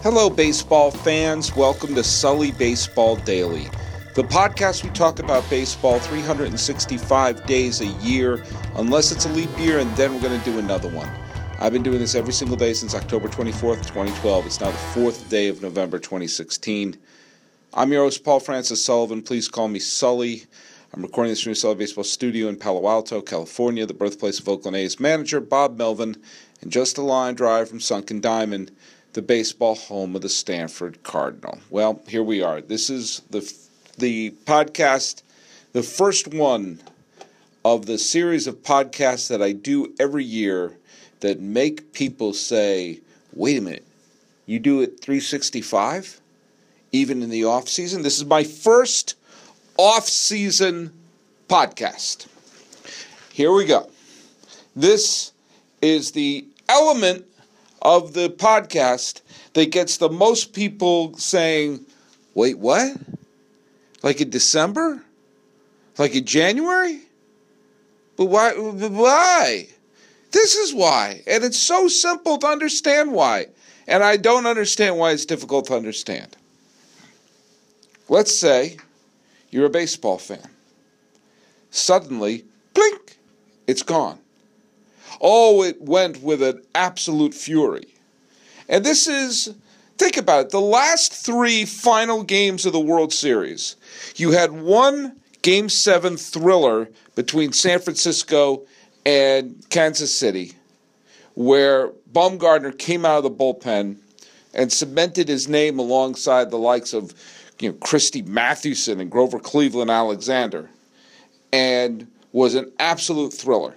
Hello, baseball fans. Welcome to Sully Baseball Daily, the podcast we talk about baseball 365 days a year, unless it's a leap year, and then we're going to do another one. I've been doing this every single day since October 24th, 2012. It's now the fourth day of November 2016. I'm your host, Paul Francis Sullivan. Please call me Sully. I'm recording this from the Sully Baseball Studio in Palo Alto, California, the birthplace of Oakland A's manager Bob Melvin, and just a line drive from Sunken Diamond, the baseball home of the Stanford Cardinal. Well, here we are. This is the the podcast, the first one of the series of podcasts that I do every year that make people say, "Wait a minute, you do it 365, even in the off season." This is my first off season podcast. Here we go. This is the element of the podcast that gets the most people saying, wait, what? Like in December? Like in January? But why? Why? This is why. And it's so simple to understand why. And I don't understand why it's difficult to understand. Let's say you're a baseball fan. Suddenly, blink, it's gone. Oh, it went with an absolute fury. And this is, think about it, the last three final games of the World Series. You had one Game 7 thriller between San Francisco and Kansas City, where Bumgarner came out of the bullpen and cemented his name alongside the likes of you know, Christy Mathewson and Grover Cleveland Alexander, and was an absolute thriller.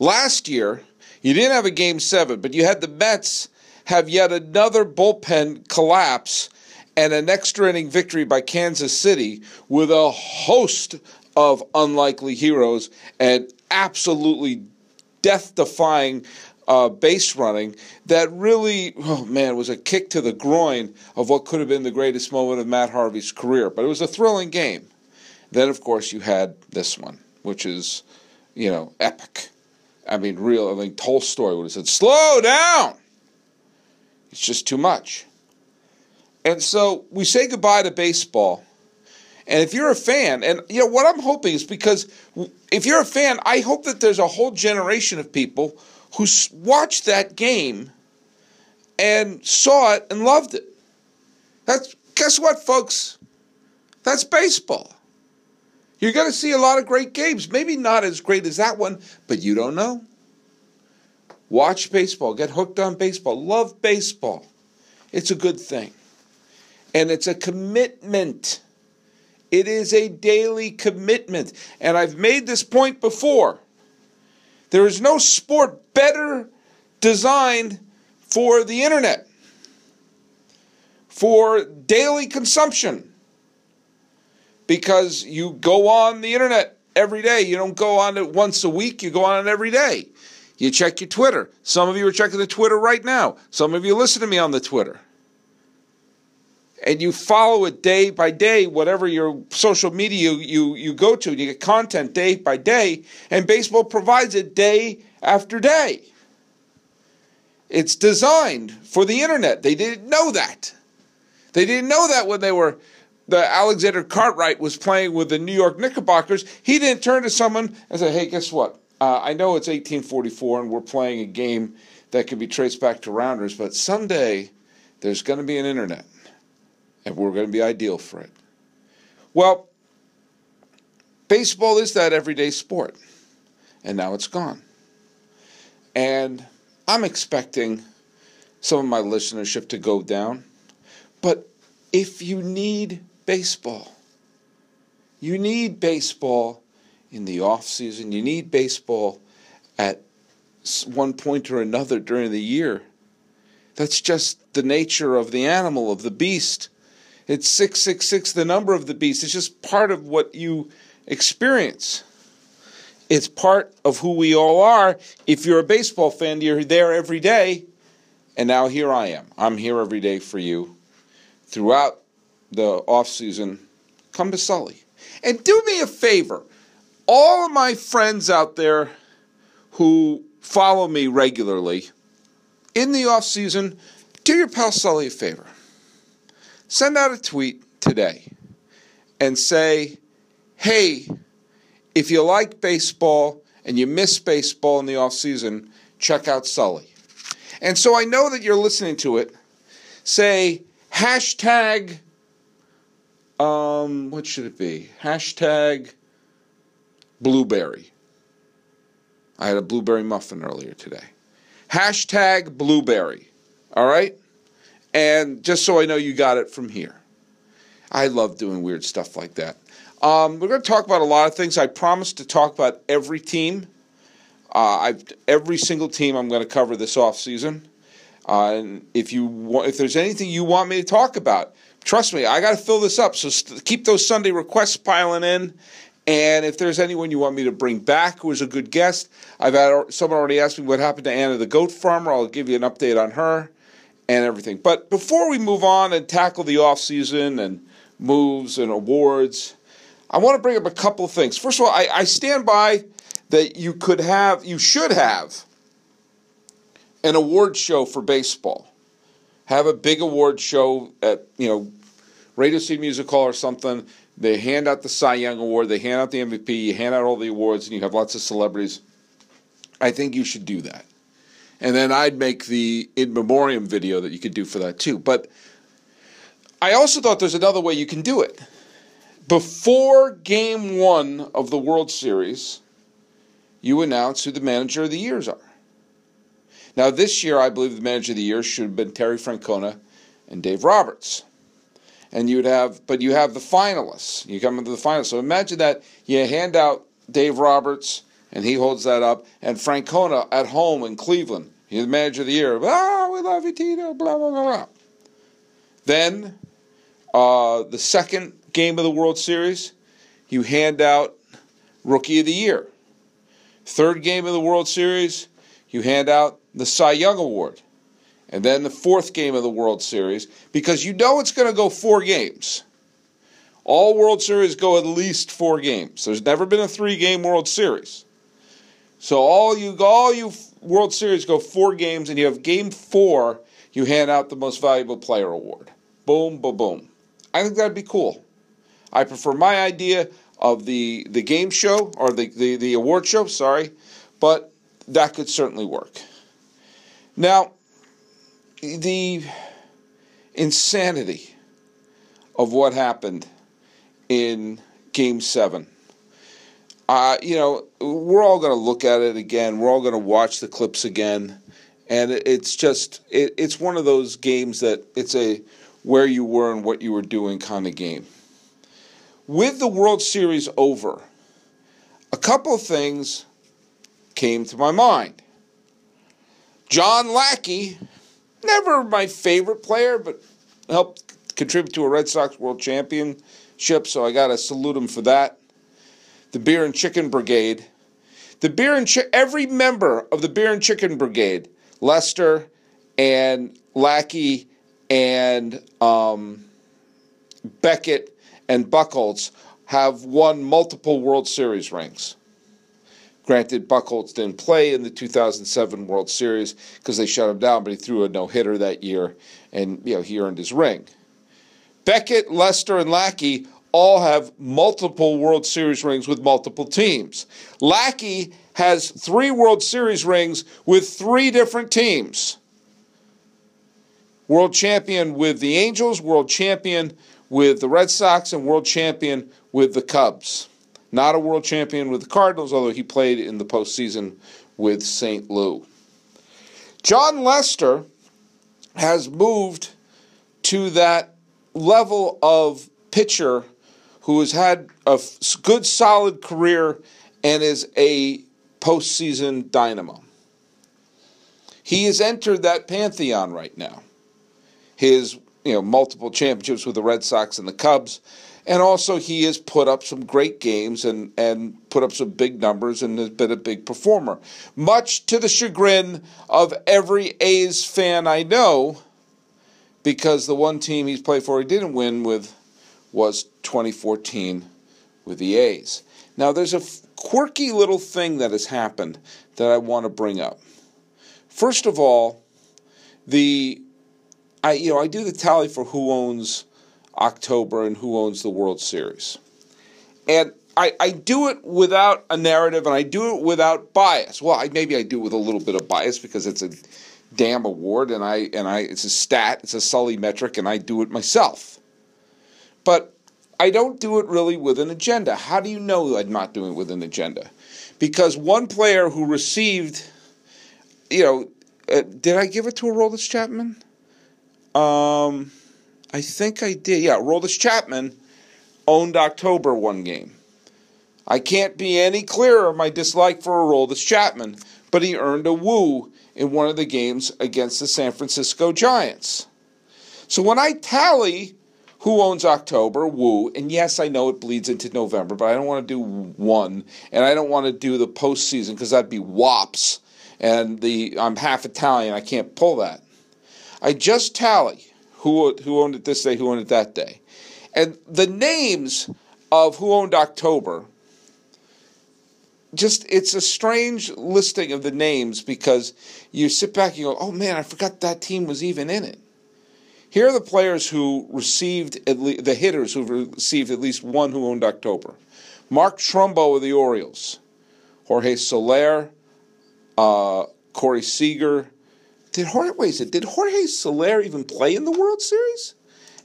Last year, you didn't have a game seven, but you had the Mets have yet another bullpen collapse and an extra inning victory by Kansas City with a host of unlikely heroes and absolutely death defying uh, base running that really, oh man, was a kick to the groin of what could have been the greatest moment of Matt Harvey's career. But it was a thrilling game. Then, of course, you had this one, which is, you know, epic. I mean, real. I mean, Tolstoy would have said, "Slow down." It's just too much. And so we say goodbye to baseball. And if you're a fan, and you know what I'm hoping is because if you're a fan, I hope that there's a whole generation of people who watched that game and saw it and loved it. That's guess what, folks? That's baseball. You're going to see a lot of great games. Maybe not as great as that one, but you don't know. Watch baseball. Get hooked on baseball. Love baseball. It's a good thing. And it's a commitment. It is a daily commitment. And I've made this point before. There is no sport better designed for the internet, for daily consumption, because you go on the internet every day. You don't go on it once a week, you go on it every day. You check your Twitter. Some of you are checking the Twitter right now. Some of you listen to me on the Twitter. And you follow it day by day, whatever your social media you, you, you go to, you get content day by day, and baseball provides it day after day. It's designed for the internet. They didn't know that. They didn't know that when they were the Alexander Cartwright was playing with the New York Knickerbockers. He didn't turn to someone and say, "Hey, guess what? Uh, I know it's 1844 and we're playing a game that can be traced back to Rounders, but someday there's going to be an internet, and we're going to be ideal for it." Well, baseball is that everyday sport, and now it's gone. And I'm expecting some of my listenership to go down. But if you need baseball, you need baseball in the off season. You need baseball at one point or another during the year. That's just the nature of the animal, of the beast. It's 666, the number of the beast. It's just part of what you experience. It's part of who we all are. If you're a baseball fan, you're there every day. And now here I am. I'm here every day for you. Throughout the off season, come to Sully. And do me a favor. All of my friends out there who follow me regularly, in the off season, do your pal Sully a favor. Send out a tweet today and say, hey, if you like baseball and you miss baseball in the off season, check out Sully. And so I know that you're listening to it. Say hashtag, um, what should it be? Hashtag blueberry. I had a blueberry muffin earlier today. Hashtag blueberry. All right? And just so I know you got it from here. I love doing weird stuff like that. Um, we're going to talk about a lot of things. I promised to talk about every team. Uh, I've, every single team I'm going to cover this off season. Uh, and if you want, if there's anything you want me to talk about, trust me, I got to fill this up. So st- keep those Sunday requests piling in. And if there's anyone you want me to bring back who was a good guest, I've had someone already asked me what happened to Anna the goat farmer. I'll give you an update on her and everything. But before we move on and tackle the off season and moves and awards, I want to bring up a couple of things. First of all, I, I stand by that you could have, you should have an award show for baseball. Have a big award show at, you know, Radio City Music Hall or something. They hand out the Cy Young Award, they hand out the MVP, you hand out all the awards, and you have lots of celebrities. I think you should do that. And then I'd make the in memoriam video that you could do for that too. But I also thought there's another way you can do it. Before game one of the World Series, you announce who the manager of the years are. Now, this year, I believe the manager of the year should have been Terry Francona and Dave Roberts. And you would have, but you have the finalists. You come into the finalists. So imagine that you hand out Dave Roberts, and he holds that up, and Francona at home in Cleveland. He's the manager of the year. Oh, we love you, Tito, blah, blah, blah, blah. Then uh, the second game of the World Series, you hand out Rookie of the Year. Third game of the World Series, you hand out the Cy Young Award. And then the fourth game of the World Series, because you know it's going to go four games. All World Series go at least four games. There's never been a three game World Series. So all you all you World Series go four games, and you have game four, you hand out the most valuable player award. Boom, boom, boom. I think that'd be cool. I prefer my idea of the the game show or the, the, the award show, sorry, but that could certainly work. Now, the insanity of what happened in game seven. Uh, you know, we're all going to look at it again. We're all going to watch the clips again. And it's just, it, it's one of those games that it's a where you were and what you were doing kind of game. With the World Series over, a couple of things came to my mind. John Lackey, never my favorite player, but helped contribute to a Red Sox World Championship, so I got to salute him for that. The Beer and Chicken Brigade. The beer and chi- every member of the Beer and Chicken Brigade, Lester and Lackey and um, Beckett and Buchholz have won multiple World Series rings. Granted, Buchholz didn't play in the 2007 World Series because they shut him down, but he threw a no hitter that year, and you know he earned his ring. Beckett, Lester, and Lackey all have multiple World Series rings with multiple teams. Lackey has three World Series rings with three different teams world champion with the Angels, world champion with the Red Sox, and world champion with the Cubs. Not a world champion with the Cardinals, although he played in the postseason with St. Lou. Jon Lester has moved to that level of pitcher who has had a good, solid career and is a postseason dynamo. He has entered that pantheon right now his you know multiple championships with the Red Sox and the Cubs. And also, he has put up some great games and, and put up some big numbers and has been a big performer. Much to the chagrin of every A's fan I know, because the one team he's played for he didn't win with was 2014 with the A's. Now, there's a quirky little thing that has happened that I want to bring up. First of all, the I you know I do the tally for who owns October and who owns the World Series, and I, I do it without a narrative and I do it without bias. Well, I, maybe I do it with a little bit of bias because it's a damn award and I and I it's a stat, it's a Sully metric, and I do it myself. But I don't do it really with an agenda. How do you know I'm not doing it with an agenda? Because one player who received, you know, uh, did I give it to a Aroldis Chapman? Um, I think I did. Yeah, Aroldis Chapman owned October one game. I can't be any clearer of my dislike for Aroldis Chapman, but he earned a woo in one of the games against the San Francisco Giants. So when I tally who owns October, woo, and yes, I know it bleeds into November, but I don't want to do one, and I don't want to do the postseason because that'd be wops, and the I'm half Italian, I can't pull that. I just tally who who owned it this day, who owned it that day, and the names of who owned October just it's a strange listing of the names because you sit back and go, oh man, I forgot that team was even in it. Here are the players who received le- the hitters who received at least one who owned October. Mark Trumbo of the Orioles, Jorge Soler, uh, Corey Seager. Did Jorge wait Did Jorge Soler even play in the World Series?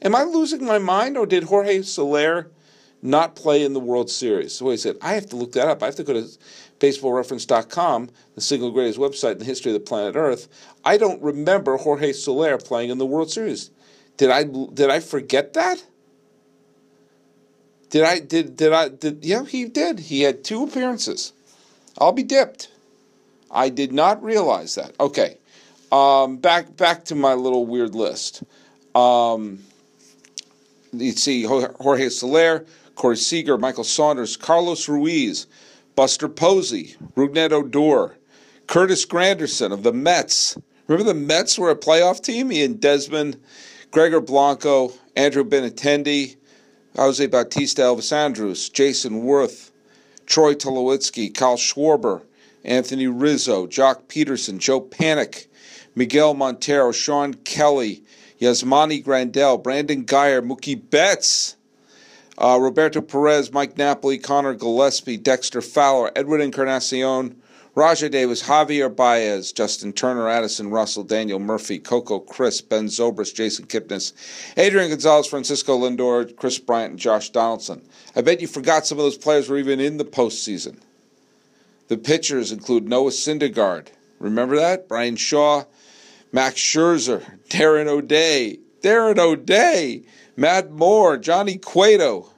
Am I losing my mind, or did Jorge Soler not play in the World Series. So he said, I have to look that up. I have to go to baseballreference.com, the single greatest website in the history of the planet Earth. I don't remember Jorge Soler playing in the World Series. Did I did I forget that? Did I did did I did yeah, he did. He had two appearances. I'll be dipped. I did not realize that. Okay. Um, back back to my little weird list. Um, you see Jorge Soler, Corey Seager, Michael Saunders, Carlos Ruiz, Buster Posey, Rougned Odor, Curtis Granderson of the Mets. Remember the Mets were a playoff team? Ian Desmond, Gregor Blanco, Andrew Benintendi, Jose Bautista Elvis Andrus, Jayson Werth, Troy Tulowitzki, Kyle Schwarber, Anthony Rizzo, Joc Pederson, Joe Panik, Miguel Montero, Sean Kelly, Yasmani Grandal, Brandon Guyer, Mookie Betts, uh, Roberto Perez, Mike Napoli, Conor Gillaspie, Dexter Fowler, Edwin Encarnacion, Rajai Davis, Javier Baez, Justin Turner, Addison Russell, Daniel Murphy, Coco Crisp, Ben Zobrist, Jason Kipnis, Adrian Gonzalez, Francisco Lindor, Kris Bryant, and Josh Donaldson. I bet you forgot some of those players were even in the postseason. The pitchers include Noah Syndergaard. Remember that? Bryan Shaw, Max Scherzer, Darren O'Day, Darren O'Day, Matt Moore, Johnny Cueto,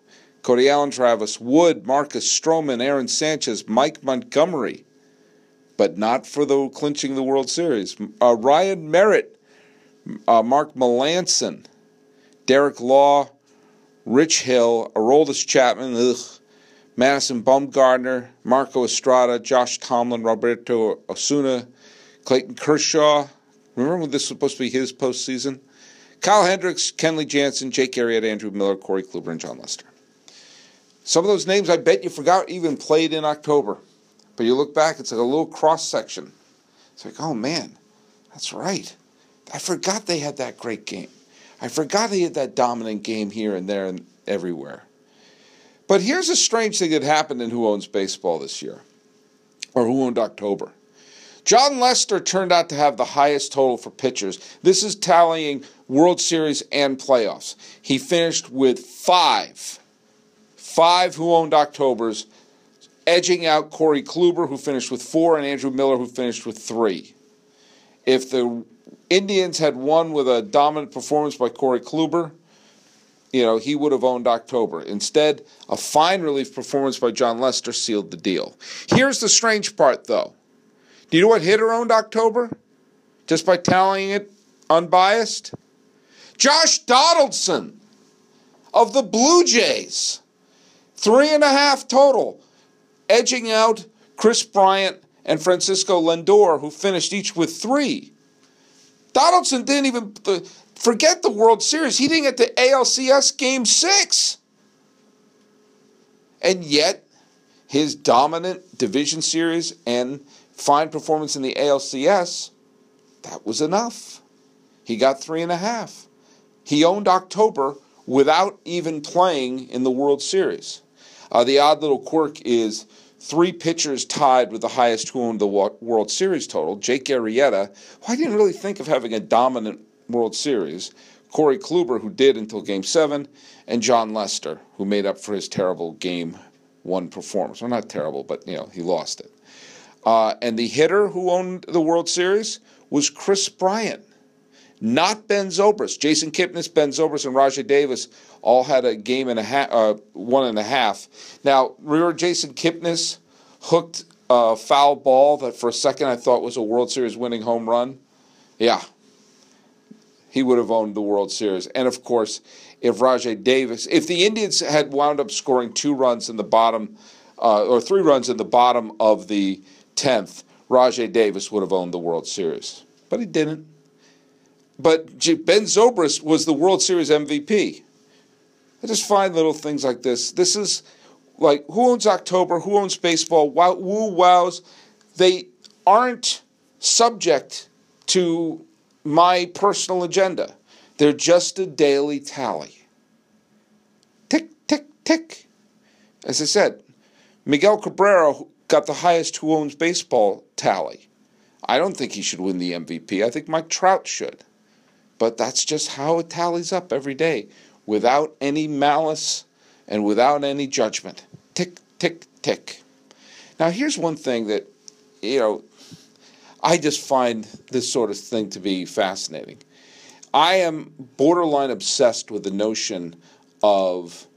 Cody Allen, Travis Wood, Marcus Stroman, Aaron Sanchez, Mike Montgomery, but not for the clinching the World Series. Uh, Ryan Merritt, uh, Mark Melancon, Derek Law, Rich Hill, Aroldis Chapman, ugh, Madison Bumgarner, Marco Estrada, Josh Tomlin, Roberto Osuna, Clayton Kershaw, Remember when this was supposed to be his postseason? Kyle Hendricks, Kenley Jansen, Jake Arrieta, Andrew Miller, Corey Kluber, and Jon Lester. Some of those names I bet you forgot even played in October. But you look back, it's like a little cross section. It's like, oh man, that's right. I forgot they had that great game. I forgot they had that dominant game here and there and everywhere. But here's a strange thing that happened in Who Owns Baseball this year, or Who Owned October. Jon Lester turned out to have the highest total for pitchers. This is tallying World Series and playoffs. He finished with five. Five who owned Octobers, edging out Corey Kluber, who finished with four, and Andrew Miller, who finished with three. If the Indians had won with a dominant performance by Corey Kluber, you know, he would have owned October. Instead, a fine relief performance by Jon Lester sealed the deal. Here's the strange part, though. Do you know what hitter owned October? Just by tallying it unbiased? Josh Donaldson of the Blue Jays. Three and a half total, edging out Kris Bryant and Francisco Lindor, who finished each with three. Donaldson didn't even uh, forget the World Series. He didn't get to ALCS Game 6. And yet, his dominant division series and fine performance in the ALCS, that was enough. He got three and a half. He owned October without even playing in the World Series. Uh, the odd little quirk is three pitchers tied with the highest who owned the World Series total. Jake Arrieta, who I didn't really think of having a dominant World Series. Corey Kluber, who did until Game 7, and Jon Lester, who made up for his terrible Game 1 performance. Well, not terrible, but, you know, he lost it. Uh, and the hitter who owned the World Series was Kris Bryant, not Ben Zobrist. Jason Kipnis, Ben Zobrist, and Rajai Davis all had a game and a half, uh, one and a half. Now, remember Jason Kipnis hooked a foul ball that for a second I thought was a World Series winning home run? Yeah. He would have owned the World Series. And of course, if Rajai Davis, if the Indians had wound up scoring two runs in the bottom, uh, or three runs in the bottom of the 10th, Rajai Davis would have owned the World Series. But he didn't. But Ben Zobrist was the World Series MVP. I just find little things like this. This is like who owns October? Who owns baseball? Wow, woo wows. They aren't subject to my personal agenda. They're just a daily tally. Tick, tick, tick. As I said, Miguel Cabrera got the highest who owns baseball tally. I don't think he should win the MVP. I think Mike Trout should. But that's just how it tallies up every day without any malice and without any judgment. Tick, tick, tick. Now, here's one thing that, you know, I just find this sort of thing to be fascinating. I am borderline obsessed with the notion of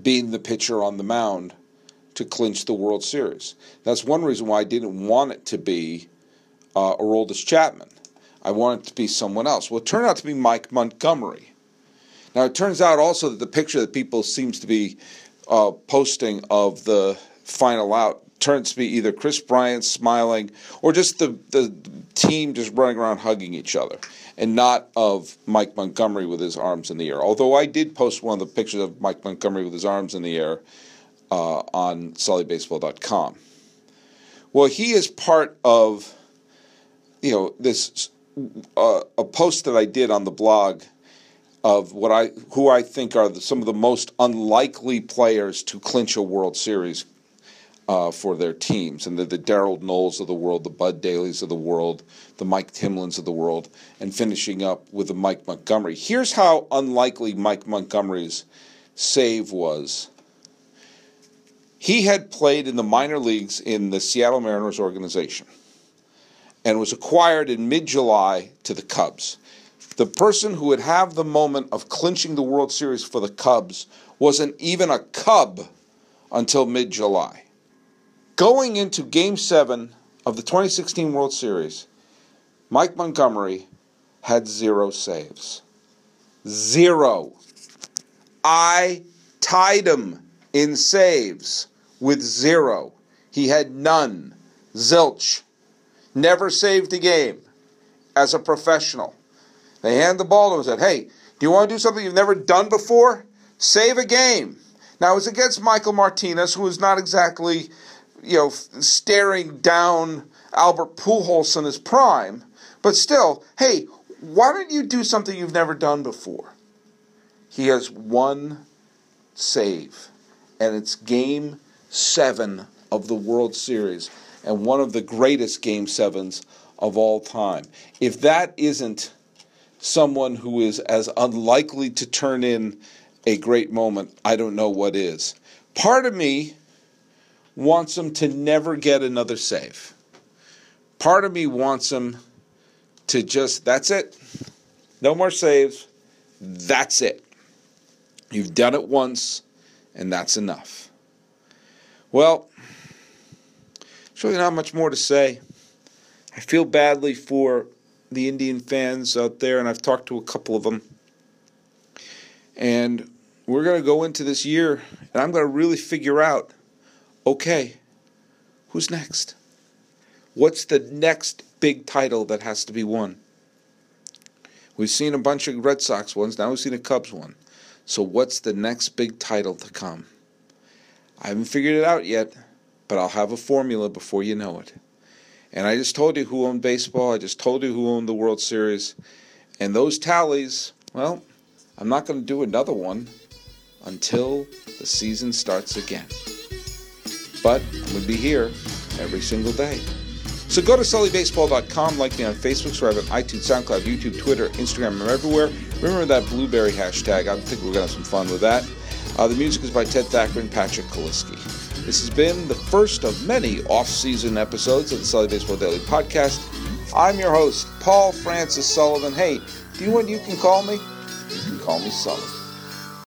being the pitcher on the mound to clinch the World Series. That's one reason why I didn't want it to be uh, Aroldis Chapman. I wanted it to be someone else. Well, it turned out to be Mike Montgomery. Now, it turns out also that the picture that people seems to be uh, posting of the final out turns to be either Kris Bryant smiling or just the, the team just running around hugging each other and not of Mike Montgomery with his arms in the air. Although I did post one of the pictures of Mike Montgomery with his arms in the air uh, on sullybaseball.com. Well, he is part of, you know, this uh, a post that I did on the blog of what I who I think are the, some of the most unlikely players to clinch a World Series uh, for their teams, and the, the Darren Knowles of the world, the Bud Daleys of the world, the Mike Timlins of the world, and finishing up with the Mike Montgomery. Here's how unlikely Mike Montgomery's save was. He had played in the minor leagues in the Seattle Mariners organization and was acquired in mid July to the Cubs. The person who would have the moment of clinching the World Series for the Cubs wasn't even a Cub until mid July. Going into Game 7 of the 2016 World Series, Mike Montgomery had zero saves. Zero. I tied him in saves with zero. He had none. Zilch never saved a game as a professional. They hand the ball to him and said, Hey, do you want to do something you've never done before? Save a game. Now, it was against Michael Martinez, who was not exactly, you know, staring down Albert Pujols in his prime, but still, hey, why don't you do something you've never done before? He has one save, and it's game seven of the World Series and one of the greatest game sevens of all time. If that isn't someone who is as unlikely to turn in a great moment, I don't know what is. Part of me wants him to never get another save. Part of me wants him to just, that's it. No more saves. That's it. You've done it once, and that's enough. Well, there's really not much more to say. I feel badly for the Indian fans out there, and I've talked to a couple of them. And we're going to go into this year, and I'm going to really figure out okay, who's next? What's the next big title that has to be won? We've seen a bunch of Red Sox ones, now we've seen a Cubs one. So, what's the next big title to come? I haven't figured it out yet, but I'll have a formula before you know it. And I just told you who owned baseball. I just told you who owned the World Series. And those tallies, well, I'm not going to do another one until the season starts again. But I'm going to be here every single day. So go to sullybaseball.com, like me on Facebook, subscribe on iTunes, SoundCloud, YouTube, Twitter, Instagram, I'm everywhere. Remember that blueberry hashtag. I think we're going to have some fun with that. Uh, the music is by Ted Thacker and Patrick Kaliski. This has been the first of many off-season episodes of the Sully Baseball Daily Podcast. I'm your host, Paul Francis Sullivan. Hey, do you want you can call me? You can call me Sully.